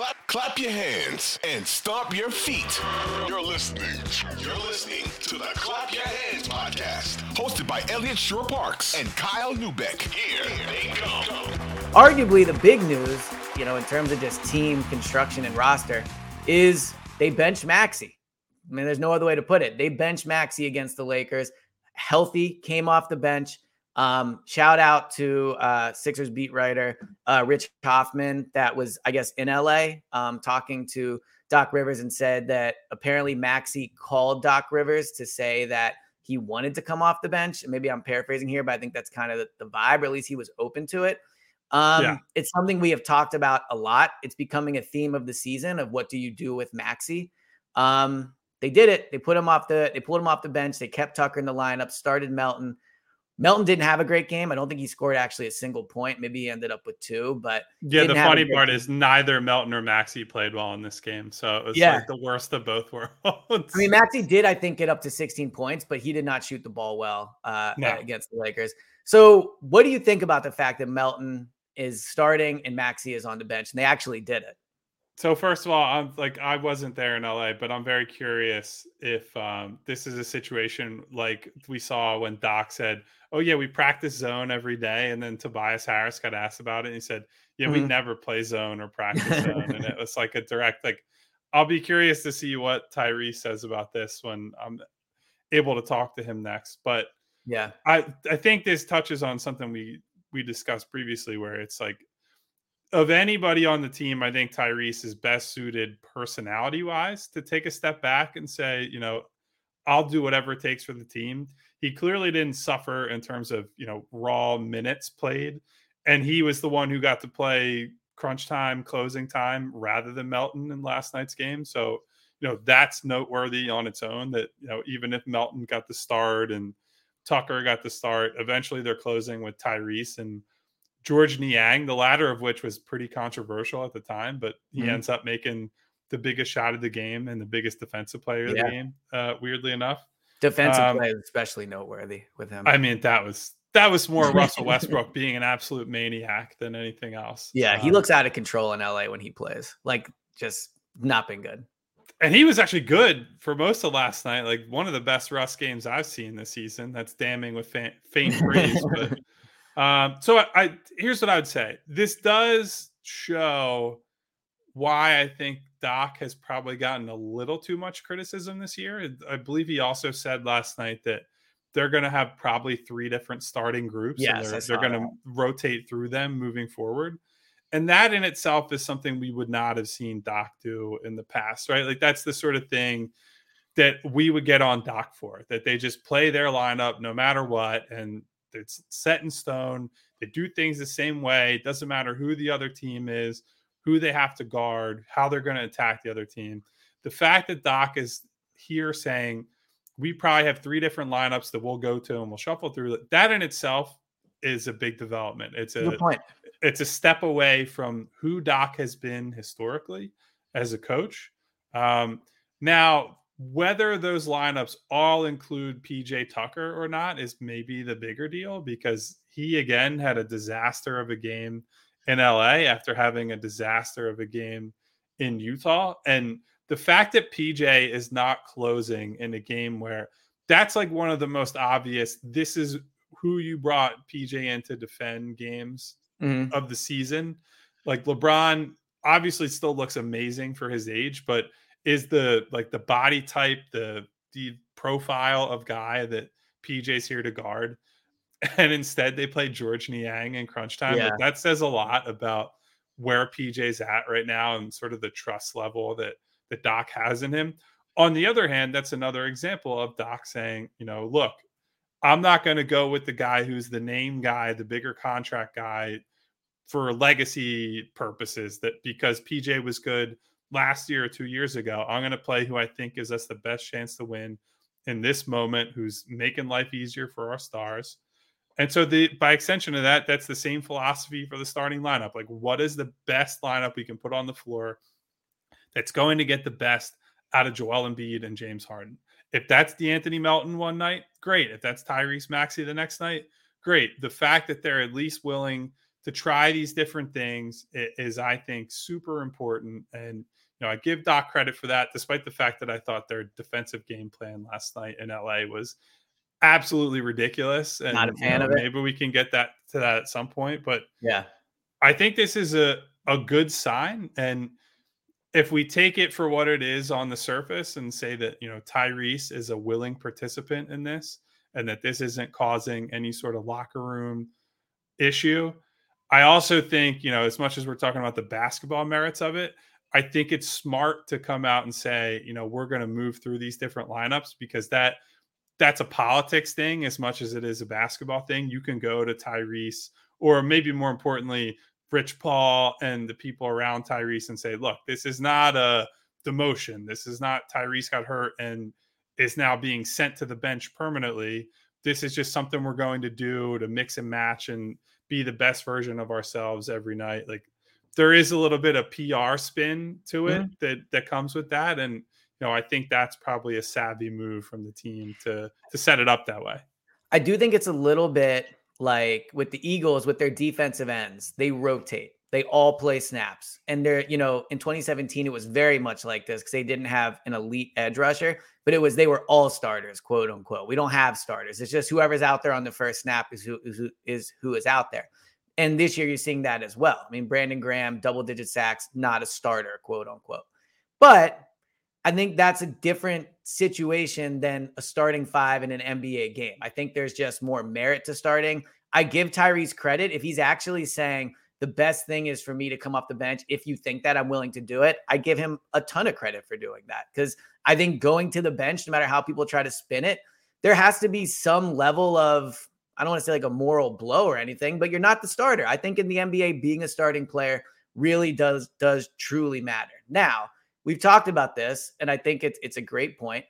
Clap, clap, your hands and stomp your feet. You're listening. You're listening to the Clap Your Hands podcast, hosted by Eliot Shorr-Parks and Kyle Neubeck. Here they go. arguably the big news, you know, in terms of just team construction and roster, is they bench Maxey. I mean, there's no other way to put it. They bench Maxey against the Lakers. Healthy, came off the bench. Um, shout out to uh, Sixers beat writer uh, Rich Hofmann, that was, I guess, in LA, um, talking to Doc Rivers and said that apparently Maxey called Doc Rivers to say that he wanted to come off the bench. Maybe I'm paraphrasing here, but I think that's kind of the, the vibe, or at least he was open to it. Um, Yeah. It's something we have talked about a lot. It's becoming a theme of the season of what do you do with Maxey. Um, they did it. They put him off the. They pulled him off the bench. They kept Tucker in the lineup. Started Melton. Melton didn't have a great game. I don't think he scored actually a single point. Maybe he ended up with two, but Yeah, the didn't have a funny part game. is neither Melton or Maxey played well in this game, so it was Yeah. like the worst of both worlds. I mean, Maxey did, I think, get up to 16 points, but he did not shoot the ball well uh, No. against the Lakers. So, what do you think about the fact that Melton is starting and Maxey is on the bench? And they actually did it. So first of all, I'm like I wasn't there in LA, but I'm very curious if um, this is a situation like we saw when Doc said, "Oh yeah, we practice zone every day," and then Tobias Harris got asked about it, and he said, "Yeah, we Mhm. never play zone or practice zone," and it was like a direct like. I'll be curious to see what Tyrese says about this when I'm able to talk to him next, but. Yeah. I I think this touches on something we we discussed previously, where it's like of anybody on the team, I think Tyrese is best suited personality wise to take a step back and say, you know, I'll do whatever it takes for the team. He clearly didn't suffer in terms of you know raw minutes played, and he was the one who got to play crunch time, closing time rather than Melton in last night's game. So you know that's noteworthy on its own. That you know even if Melton got the start and Tucker got the start. Eventually, they're closing with Tyrese and Georges Niang, the latter of which was pretty controversial at the time, but he Mhm. ends up making the biggest shot of the game and the biggest defensive player of Yeah. the game. Uh, weirdly enough, Defensive Um, play especially noteworthy with him. I mean that was that was more Russell Westbrook being an absolute maniac than anything else. yeah, he Um, looks out of control in LA when he plays. Like, just not been good. and he was actually good for most of last night. Like one of the best Russ games I've seen this season. That's damning with fa- faint praise. but um, so I, I here's what I would say. This does show why I think Doc has probably gotten a little too much criticism this year. I believe he also said last night that they're going to have probably three different starting groups. Yes, and they're, they're going to rotate through them moving forward. And that in itself is something we would not have seen Doc do in the past, right? Like that's the sort of thing that we would get on Doc for, that they just play their lineup no matter what. And it's set in stone. They do things the same way. It doesn't matter who the other team is, who they have to guard, how they're going to attack the other team. The fact that Doc is here saying, we probably have three different lineups that we'll go to and we'll shuffle through that in itself is a big development. It's a point. it's a step away from who Doc has been historically as a coach. Um, now, whether those lineups all include PJ Tucker or not is maybe the bigger deal because he again had a disaster of a game in LA after having a disaster of a game in Utah. And the fact that PJ is not closing in a game where that's like one of the most obvious, this is who you brought PJ in to defend games Mhm. of the season. Like LeBron obviously still looks amazing for his age, but is the like the body type, the the profile of guy that PJ's here to guard and instead they play Georges Niang in crunch time. Yeah. Like that says a lot about where PJ's at right now and sort of the trust level that that Doc has in him. On the other hand, that's another example of Doc saying, you know, look, I'm not going to go with the guy who's the name guy, the bigger contract guy for legacy purposes that because PJ was good last year or 2 years ago, I'm going to play who I think gives us the best chance to win in this moment who's making life easier for our stars. And so the by extension of that, that's the same philosophy for the starting lineup. Like what is the best lineup we can put on the floor that's going to get the best out of Joel Embiid and James Harden? If that's De'Anthony Melton one night, great. If that's Tyrese Maxey the next night, great. The fact that they're at least willing to try these different things is, I think, super important. And you know, I give Doc credit for that, despite the fact that I thought their defensive game plan last night in LA was absolutely ridiculous. And not a fan you know, of it. Maybe we can get that to that at some point. But yeah, I think this is a a good sign. And if we take it for what it is on the surface and say that you know Tyrese is a willing participant in this and that this isn't causing any sort of locker room issue i also think you know as much as we're talking about the basketball merits of it i think it's smart to come out and say you know we're going to move through these different lineups because that that's a politics thing as much as it is a basketball thing you can go to tyrese or maybe more importantly Rich Paul and the people around Tyrese and say, look, this is not a demotion. This is not Tyrese got hurt and is now being sent to the bench permanently. This is just something we're going to do to mix and match and be the best version of ourselves every night. Like there is a little bit of PR spin to it mm-hmm. that that comes with that. And you know, I think that's probably a savvy move from the team to to set it up that way. I do think it's a little bit like with the Eagles with their defensive ends, they rotate. They all play snaps. And they're, you know, in 2017, it was very much like this because they didn't have an elite edge rusher, but it was they were all starters, quote unquote. We don't have starters. It's just whoever's out there on the first snap is who is who is, who is out there. And this year you're seeing that as well. I mean, Brandon Graham, double digit sacks, not a starter, quote unquote. But I think that's a different situation than a starting five in an NBA game. I think there's just more merit to starting. I give Tyrese credit if he's actually saying the best thing is for me to come off the bench. If you think that I'm willing to do it, I give him a ton of credit for doing that because I think going to the bench, no matter how people try to spin it, there has to be some level of I don't want to say like a moral blow or anything, but you're not the starter. I think in the NBA, being a starting player really does does truly matter. Now We've talked about this, and I think it's it's a great point.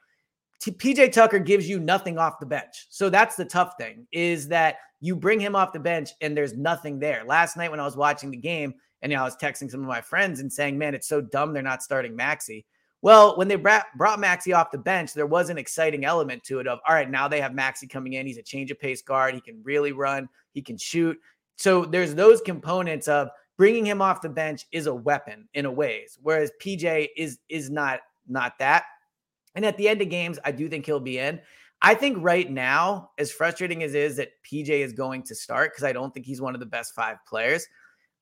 T- PJ Tucker gives you nothing off the bench. So that's the tough thing is that you bring him off the bench and there's nothing there. Last night when I was watching the game and you know, I was texting some of my friends and saying, "Man, it's so dumb they're not starting Maxey." Well, when they brought, Maxey off the bench, there was an exciting element to it of, all right, now they have Maxey coming in. He's a change of pace guard. He can really run. He can shoot. So there's those components of bringing him off the bench is a weapon in a ways, whereas PJ is is not not that. And at the end of games, I do think he'll be in. I think right now, as frustrating as is that PJ is going to start, because I don't think he's one of the best five players.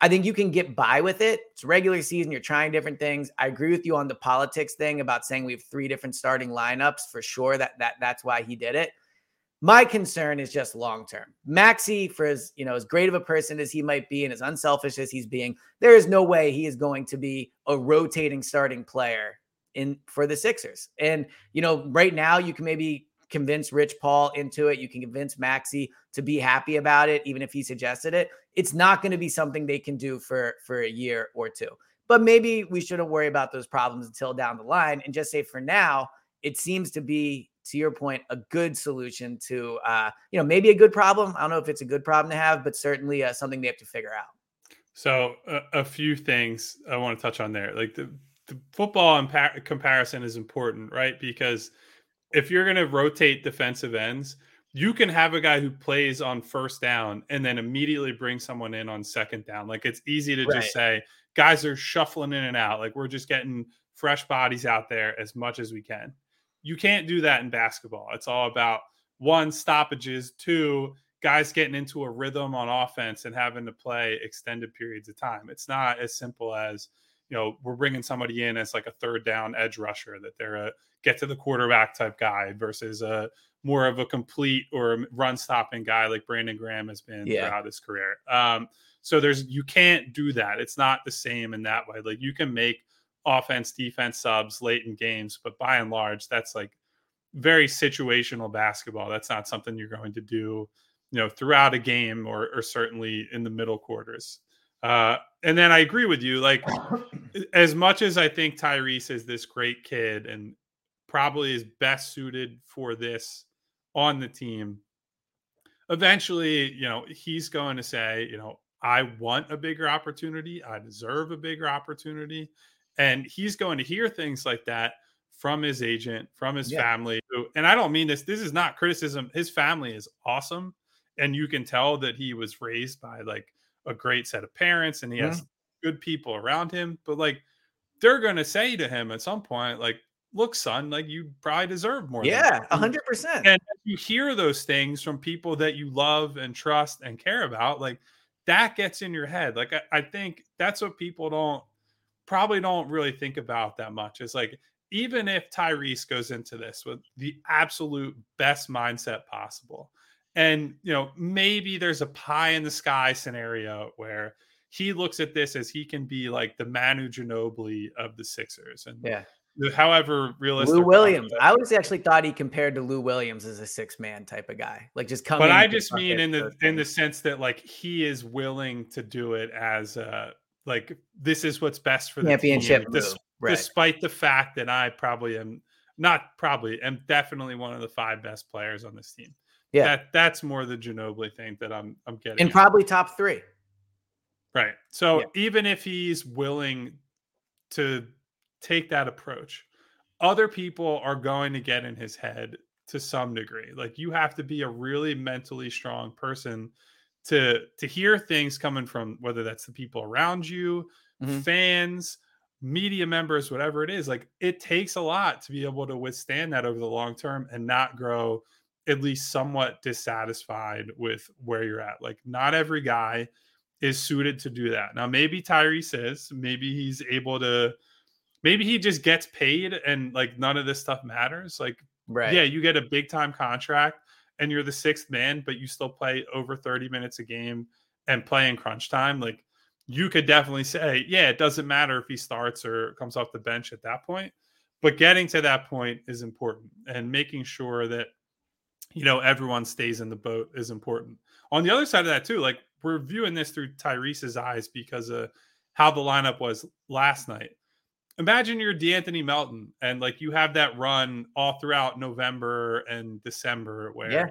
I think you can get by with it. It's regular season. You're trying different things. I agree with you on the politics thing about saying we have three different starting lineups for sure. That that that's why he did it. My concern is just long term. Maxey, for as you know, as great of a person as he might be and as unselfish as he's being, there is no way he is going to be a rotating starting player in for the Sixers. And you know, right now you can maybe convince Rich Paul into it. You can convince Maxey to be happy about it, even if he suggested it. It's not going to be something they can do for for a year or two. But maybe we shouldn't worry about those problems until down the line and just say for now, it seems to be to your point, a good solution to, uh, you know, maybe a good problem. I don't know if it's a good problem to have, but certainly uh, something they have to figure out. So a, few things I want to touch on there. Like the, the football impa- comparison is important, right? Because if you're going to rotate defensive ends, you can have a guy who plays on first down and then immediately bring someone in on second down. Like it's easy to right. just say guys are shuffling in and out. Like we're just getting fresh bodies out there as much as we can you can't do that in basketball. It's all about one stoppages, two guys getting into a rhythm on offense and having to play extended periods of time. It's not as simple as you know we're bringing somebody in as like a third down edge rusher that they're a get to the quarterback type guy versus a more of a complete or run stopping guy like Brandon Graham has been yeah. throughout his career. Um, so there's you can't do that. It's not the same in that way. Like you can make offense, defense subs late in games, but by and large, that's like very situational basketball. That's not something you're going to do, you know, throughout a game or, or certainly in the middle quarters. Uh, and then I agree with you. Like, as much as I think Tyrese is this great kid and probably is best suited for this on the team, eventually, you know, he's going to say, you know, I want a bigger opportunity. I deserve a bigger opportunity. And he's going to hear things like that from his agent, from his yeah. family. And I don't mean this, this is not criticism. His family is awesome. And you can tell that he was raised by like a great set of parents and he has mm-hmm. good people around him. But like they're going to say to him at some point, like, look, son, like you probably deserve more. Yeah, a hundred percent. And you hear those things from people that you love and trust and care about, like that gets in your head. Like I, I think that's what people don't probably don't really think about that much. It's like even if Tyrese goes into this with the absolute best mindset possible, and you know, maybe there's a pie in the sky scenario where he looks at this as he can be like the Manu Ginobili of the Sixers. And yeah, however realistic. Lou Williams. I always actually thought he compared to Lou Williams as a six man type of guy, like just coming. But I just mean in the in the sense that like he is willing to do it as a like this is what's best for the championship, team, des- right. despite the fact that I probably am not probably am definitely one of the five best players on this team. Yeah, that that's more the Ginobili thing that I'm I'm getting, and probably top three. Right. So yeah. even if he's willing to take that approach. Other people are going to get in his head to some degree. Like you have to be a really mentally strong person to to hear things coming from whether that's the people around you, mm-hmm. fans, media members, whatever it is. Like it takes a lot to be able to withstand that over the long term and not grow at least somewhat dissatisfied with where you're at. Like not every guy is suited to do that. Now maybe Tyrese is, maybe he's able to maybe he just gets paid and like none of this stuff matters. Like, right. yeah, you get a big time contract and you're the sixth man, but you still play over 30 minutes a game and play in crunch time. Like, you could definitely say, yeah, it doesn't matter if he starts or comes off the bench at that point. But getting to that point is important and making sure that, you know, everyone stays in the boat is important. On the other side of that, too, like we're viewing this through Tyrese's eyes because of how the lineup was last night imagine you're De'Anthony Melton and like you have that run all throughout November and December where yeah.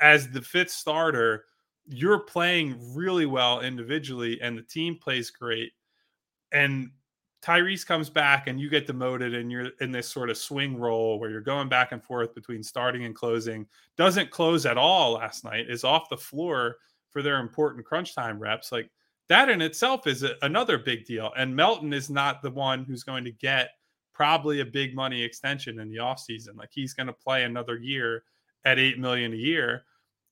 as the fifth starter, you're playing really well individually and the team plays great. And Tyrese comes back and you get demoted and you're in this sort of swing role where you're going back and forth between starting and closing. Doesn't close at all last night, is off the floor for their important crunch time reps. Like that in itself is a, another big deal. And Melton is not the one who's going to get probably a big money extension in the offseason. Like he's going to play another year at 8 million a year.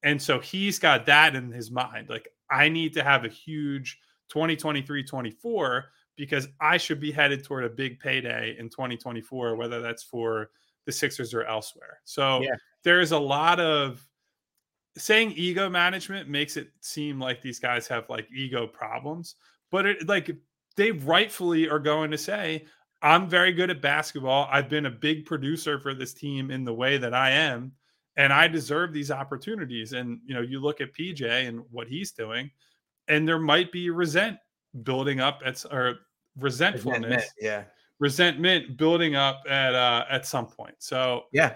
And so he's got that in his mind. Like I need to have a huge 2023 24 because I should be headed toward a big payday in 2024, whether that's for the Sixers or elsewhere. So yeah. there's a lot of saying ego management makes it seem like these guys have like ego problems, but it like they rightfully are going to say, I'm very good at basketball. I've been a big producer for this team in the way that I am, and I deserve these opportunities. And you know, you look at PJ and what he's doing, and there might be resent building up at or resentfulness, resentment, yeah, resentment building up at uh at some point. So yeah,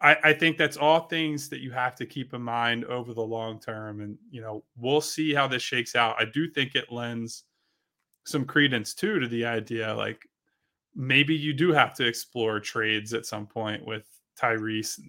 I, I, think that's all things that you have to keep in mind over the long term. And, you know, we'll see how this shakes out. I do think it lends some credence too to the idea like maybe you do have to explore trades at some point with Tyrese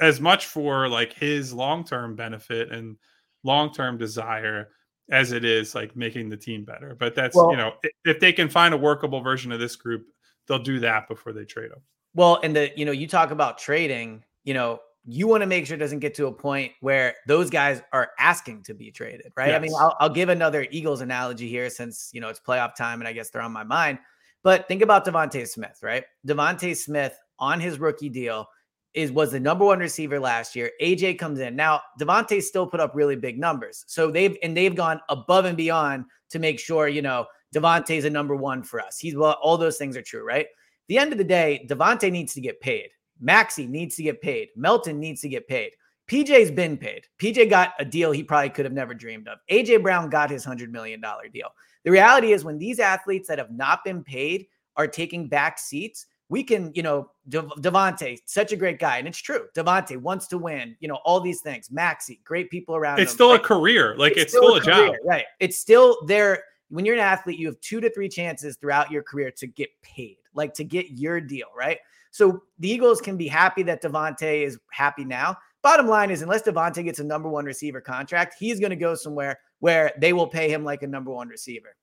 as much for like his long term benefit and long term desire as it is like making the team better. But that's, well, you know, if they can find a workable version of this group, they'll do that before they trade them. Well, and the you know, you talk about trading, you know, you want to make sure it doesn't get to a point where those guys are asking to be traded, right? Yes. I mean, I'll, I'll, give another Eagles analogy here since you know it's playoff time and I guess they're on my mind. But think about DeVonta Smith, right? DeVonta Smith on his rookie deal is was the number one receiver last year. AJ comes in. Now, DeVonta still put up really big numbers. So they've and they've gone above and beyond to make sure, you know, DeVonta's a number one for us. He's well, all those things are true, right? The end of the day, DeVonta needs to get paid. Maxey needs to get paid. Melton needs to get paid. PJ's been paid. PJ got a deal he probably could have never dreamed of. AJ Brown got his $100 million deal. The reality is, when these athletes that have not been paid are taking back seats, we can, you know, De- DeVonta, such a great guy. And it's true. DeVonta wants to win, you know, all these things. Maxey, great people around. It's him. still like, a career. Like it's, it's still, a, career, job. Right. It's still there. When you're an athlete, you have two to three chances throughout your career to get paid, like to get your deal, right? So the Eagles can be happy that DeVonta is happy now. Bottom line is, unless DeVonta gets a number one receiver contract, he's going to go somewhere where they will pay him like a number one receiver.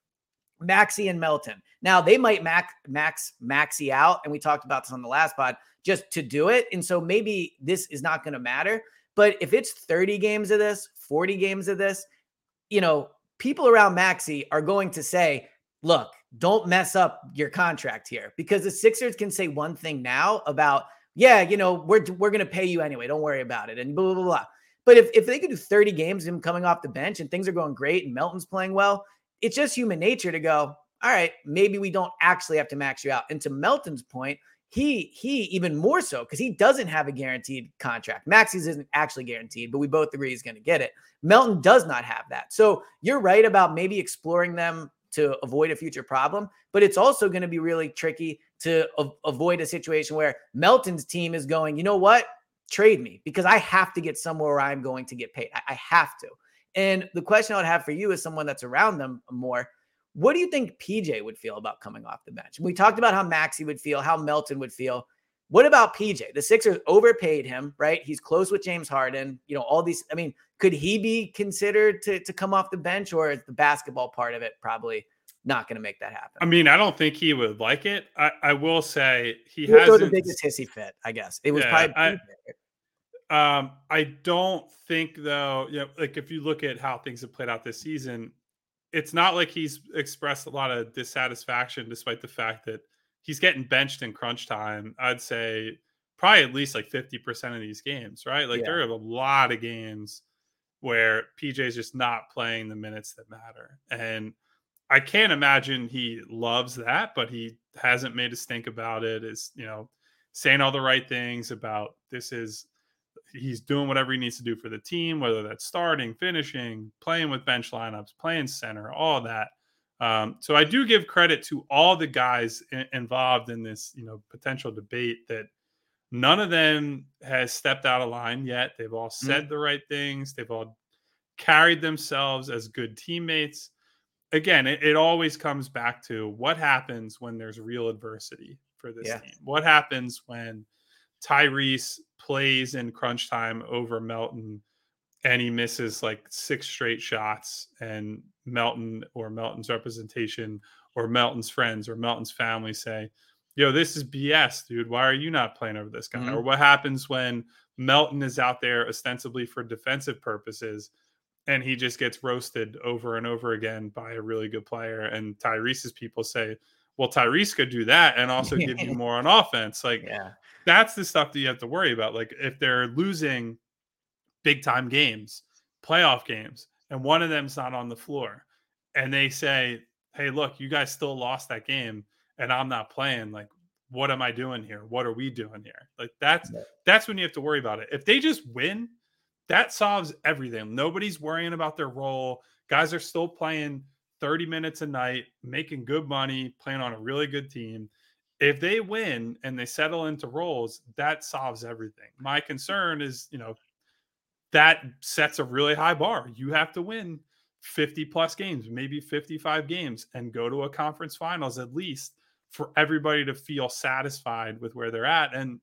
Maxey and Melton. Now they might max max Maxey out, and we talked about this on the last pod just to do it. And so maybe this is not going to matter. But if it's 30 games of this, 40 games of this, you know, people around Maxey are going to say, look, don't mess up your contract here because the Sixers can say one thing now about, yeah, you know, we're we're to pay you anyway. Don't worry about it. And blah, blah, blah, blah. But if, if they could do 30 games, him coming off the bench and things are going great and Melton's playing well, it's just human nature to go, all right, maybe we don't actually have to max you out. And to Melton's point, he he even more so because he doesn't have a guaranteed contract. Maxey's isn't actually guaranteed, but we both agree he's going to get it. Melton does not have that. So you're right about maybe exploring them to avoid a future problem, but it's also going to be really tricky to a- avoid a situation where Melton's team is going, you know what? Trade me because I have to get somewhere where I'm going to get paid. I, I have to. And the question I would have for you as someone that's around them more, what do you think PJ would feel about coming off the bench? We talked about how Maxey would feel, how Melton would feel. What about PJ? The Sixers overpaid him, right? He's close with James Harden. You know, all these. I mean, could he be considered to, to come off the bench, or is the basketball part of it probably not going to make that happen? I mean, I don't think he would like it. I, I will say he He has the biggest hissy fit, I guess. It was Yeah, probably I- Um, I don't think though, you know, like if you look at how things have played out this season, it's not like he's expressed a lot of dissatisfaction despite the fact that he's getting benched in crunch time. I'd say probably at least like 50% of these games, right? Like Yeah. there are a lot of games where PJ's just not playing the minutes that matter. And I can't imagine he loves that, but he hasn't made a stink about it. Is, you know, saying all the right things about this is he's doing whatever he needs to do for the team, whether that's starting, finishing, playing with bench lineups, playing center, all that. Um, so I do give credit to all the guys I- involved in this, you know, potential debate that none of them has stepped out of line yet. They've all said the right things. They've all carried themselves as good teammates. Again, it, it always comes back to what happens when there's real adversity for this Yeah. team. What happens when Tyrese plays in crunch time over Melton and he misses like six straight shots and Melton or Melton's representation or Melton's friends or Melton's family say, yo, this is BS, dude. Why are you not playing over this guy? Mhm. Or what happens when Melton is out there ostensibly for defensive purposes and he just gets roasted over and over again by a really good player. And Tyrese's people say, well, Tyrese could do that and also give you more on offense. Like, Yeah. that's the stuff that you have to worry about. Like if they're losing big time games, playoff games, and one of them's not on the floor, and they say, "Hey, look, you guys still lost that game, and I'm not playing." Like, what am I doing here? What are we doing here? Like that's Yeah. that's when you have to worry about it. If they just win, that solves everything. Nobody's worrying about their role. Guys are still playing 30 minutes a night, making good money, playing on a really good team if they win and they settle into roles, that solves everything. My concern is, you know, that sets a really high bar. You have to win 50 plus games, maybe 55 games, and go to a conference finals at least for everybody to feel satisfied with where they're at. And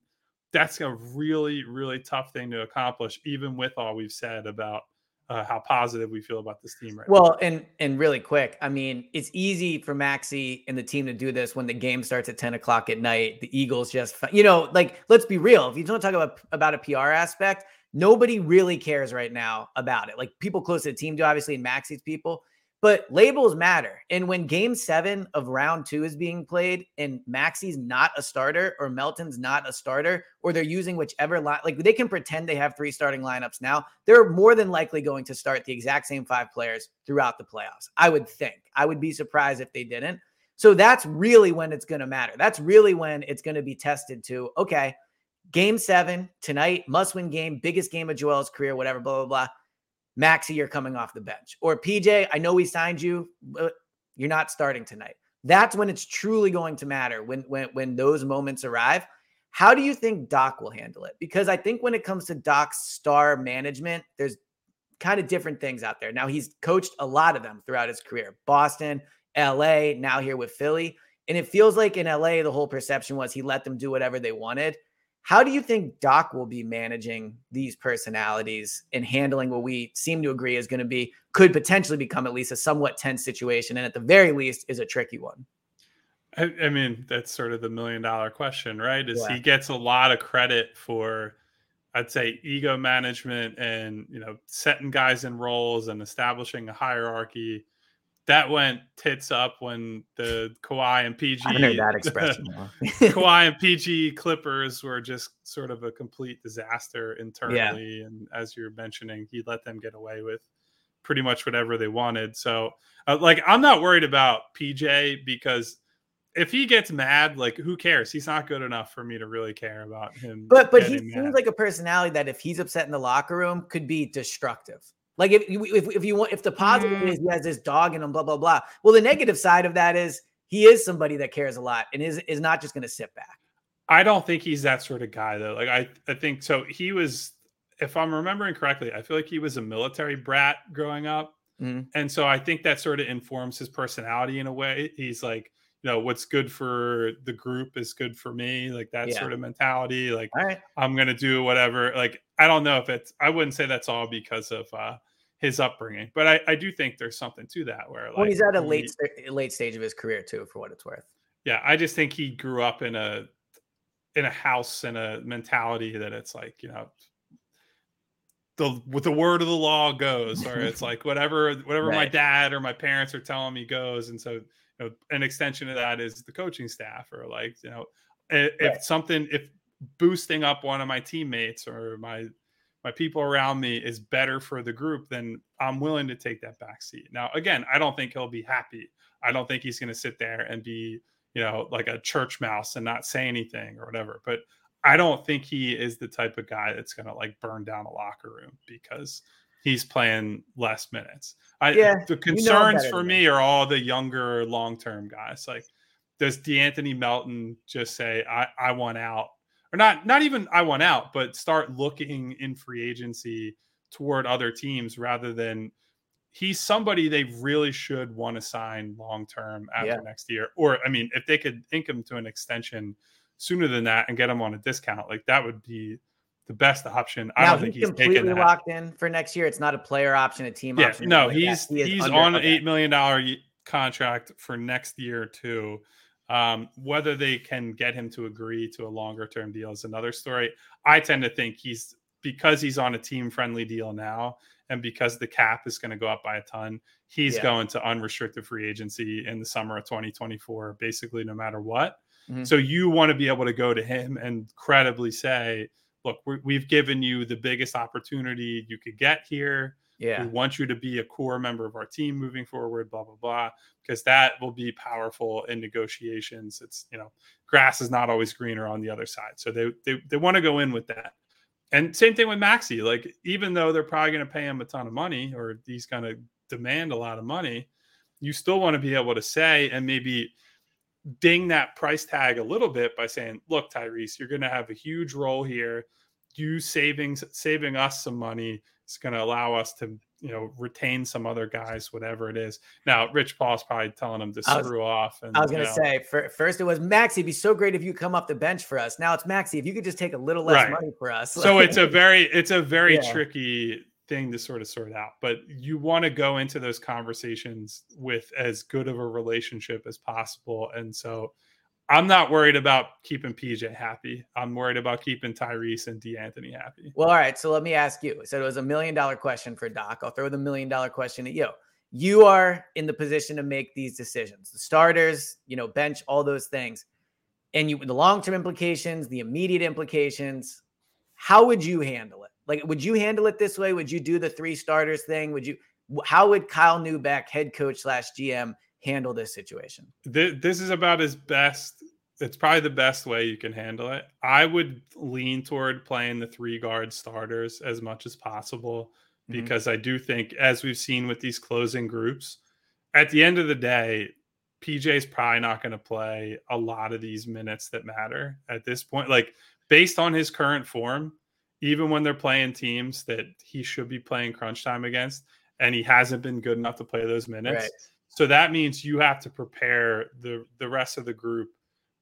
that's a really, really tough thing to accomplish, even with all we've said about uh, how positive we feel about this team right now. Well, and and really quick, I mean, it's easy for Maxey and the team to do this when the game starts at 10 o'clock at night. The Eagles just, you know, like let's be real. If you don't talk about about a PR aspect, nobody really cares right now about it. Like people close to the team do, obviously, and Maxey's people. But labels matter. And when game seven of round two is being played and Maxey's not a starter or Melton's not a starter, or they're using whichever line, like they can pretend they have three starting lineups now, they're more than likely going to start the exact same five players throughout the playoffs. I would think. I would be surprised if they didn't. So that's really when it's going to matter. That's really when it's going to be tested to, okay, game seven tonight, must win game, biggest game of Joel's career, whatever, blah, blah, blah Maxey, you're coming off the bench. Or PJ, I know we signed you, but you're not starting tonight. That's when it's truly going to matter when when when those moments arrive. How do you think Doc will handle it? Because I think when it comes to Doc's star management, there's kind of different things out there. Now he's coached a lot of them throughout his career. Boston, LA, now here with Philly. And it feels like in LA, the whole perception was he let them do whatever they wanted. How do you think Doc will be managing these personalities and handling what we seem to agree is going to be, could potentially become at least a somewhat tense situation, and at the very least is a tricky one? I, I mean, that's sort of the million dollar question, right? Is yeah. he gets a lot of credit for, I'd say, ego management and you know setting guys in roles and establishing a hierarchy that went tits up when the Kawhi and PG I heard that expression. Kawhi and PG Clippers were just sort of a complete disaster internally, yeah. and as you're mentioning, he let them get away with pretty much whatever they wanted. So, uh, like, I'm not worried about PJ because if he gets mad, like, who cares? He's not good enough for me to really care about him. But but he mad. seems like a personality that if he's upset in the locker room, could be destructive. Like if if if you want if the positive mm. is he has this dog in him, blah blah blah. Well, the negative side of that is he is somebody that cares a lot and is is not just going to sit back. I don't think he's that sort of guy though. Like I I think so. He was, if I'm remembering correctly, I feel like he was a military brat growing up, mm. and so I think that sort of informs his personality in a way. He's like you know what's good for the group is good for me like that yeah. sort of mentality like i'm gonna do whatever like i don't know if it's i wouldn't say that's all because of uh his upbringing but i i do think there's something to that where like well, he's at a late he, late stage of his career too for what it's worth yeah i just think he grew up in a in a house and a mentality that it's like you know the with the word of the law goes or it's like whatever whatever right. my dad or my parents are telling me goes and so know, an extension of that is the coaching staff or like you know if, right. something if boosting up one of my teammates or my my people around me is better for the group then i'm willing to take that back seat now again i don't think he'll be happy i don't think he's going to sit there and be you know like a church mouse and not say anything or whatever but i don't think he is the type of guy that's going to like burn down a locker room because he's playing less minutes. I, yeah, the concerns for me are all the younger long term guys. Like, does De'Anthony Melton just say, I, I want out? Or not, not even I want out, but start looking in free agency toward other teams rather than he's somebody they really should want to sign long term after yeah. next year. Or, I mean, if they could ink him to an extension sooner than that and get him on a discount, like that would be the best option. I now, don't think he's, completely locked in for next year. It's not a player option, a team yeah, option. No, he's he he's on an eight million dollar contract for next year too. Um, whether they can get him to agree to a longer term deal is another story. I tend to think he's because he's on a team friendly deal now, and because the cap is going to go up by a ton, he's yeah. going to unrestricted free agency in the summer of 2024, basically no matter what. Mm-hmm. So you want to be able to go to him and credibly say, look, we have given you the biggest opportunity you could get here. Yeah. We want you to be a core member of our team moving forward, blah, blah, blah, because that will be powerful in negotiations. It's, you know, grass is not always greener on the other side. So they, they, they want to go in with that. And same thing with Maxey. Like, even though they're probably going to pay him a ton of money or he's going to demand a lot of money, you still want to be able to say and maybe ding that price tag a little bit by saying, "Look, Tyrese, you're going to have a huge role here. You saving saving us some money is going to allow us to, you know, retain some other guys, whatever it is." Now, Rich Paul's probably telling him to was, screw off. And I was going to say, for, first it was Maxey. It'd be so great if you come off the bench for us. Now it's Maxey. If you could just take a little less right. money for us. So it's a very, it's a very yeah. tricky thing to sort of sort out. But you want to go into those conversations with as good of a relationship as possible. And so I'm not worried about keeping PJ happy. I'm worried about keeping Tyrese and De'Anthony happy. Well, all right. So let me ask you. So it was a million dollar question for Doc. I'll throw the million dollar question at you. you are in the position to make these decisions. The starters, you know, bench, all those things. And you the long-term implications, the immediate implications. How would you handle it? Like, would you handle it this way? Would you do the three starters thing? Would you how would Kyle Neubeck, head coach slash GM, handle this situation? This is about as best. It's probably the best way you can handle it. I would lean toward playing the three guard starters as much as possible mm-hmm. because I do think, as we've seen with these closing groups, at the end of the day, PJ's probably not going to play a lot of these minutes that matter at this point. Like based on his current form, even when they're playing teams that he should be playing crunch time against, and he hasn't been good enough to play those minutes. Right. So that means you have to prepare the the rest of the group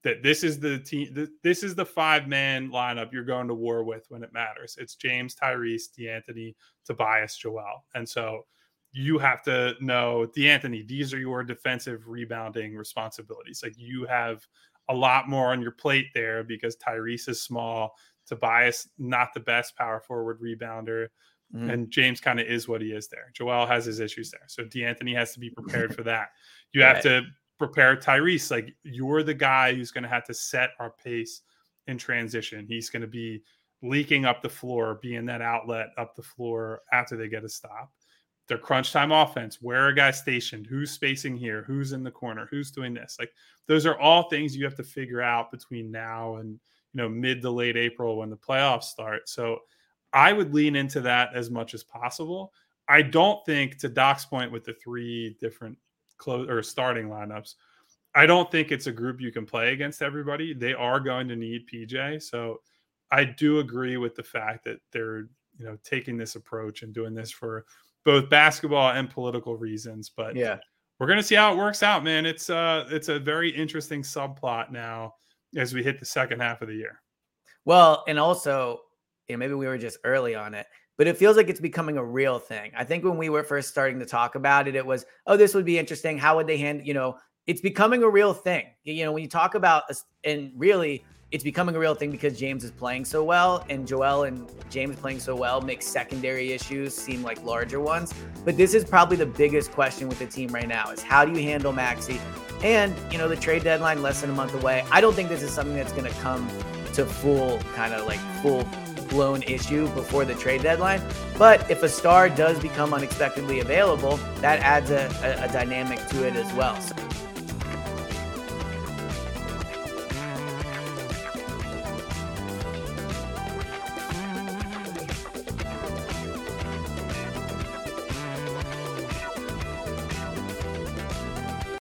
that this is the team this is the five man lineup you're going to war with when it matters. It's James, Tyrese, De'Anthony, Tobias, Joel. And so you have to know De'Anthony, these are your defensive rebounding responsibilities. Like you have a lot more on your plate there because Tyrese is small, Tobias not the best power forward rebounder. Mm-hmm. And James kind of is what he is there. Joel has his issues there. So De'Anthony has to be prepared for that. You have right. to prepare Tyrese. Like you're the guy who's going to have to set our pace in transition. He's going to be leaking up the floor, being that outlet up the floor after they get a stop. Their crunch time offense, where are guys stationed? Who's spacing here? Who's in the corner? Who's doing this? Like those are all things you have to figure out between now and you know mid to late April when the playoffs start. So I would lean into that as much as possible. I don't think, to Doc's point, with the three different close or starting lineups, I don't think it's a group you can play against everybody. They are going to need PJ. So I do agree with the fact that they're, you know, taking this approach and doing this for both basketball and political reasons. But yeah, we're gonna see how it works out, man. It's uh it's a very interesting subplot now as we hit the second half of the year. Well, and also you know, maybe we were just early on it, but it feels like it's becoming a real thing. I think when we were first starting to talk about it, it was, oh, this would be interesting. How would they handle, you know, it's becoming a real thing. You know, when you talk about, and really, it's becoming a real thing because James is playing so well, and Joel and James playing so well makes secondary issues seem like larger ones. But this is probably the biggest question with the team right now: is how do you handle Maxey? And you know, the trade deadline less than a month away. I don't think this is something that's going to come to full kind of like full blown issue before the trade deadline. But if a star does become unexpectedly available, that adds a, a, a dynamic to it as well. So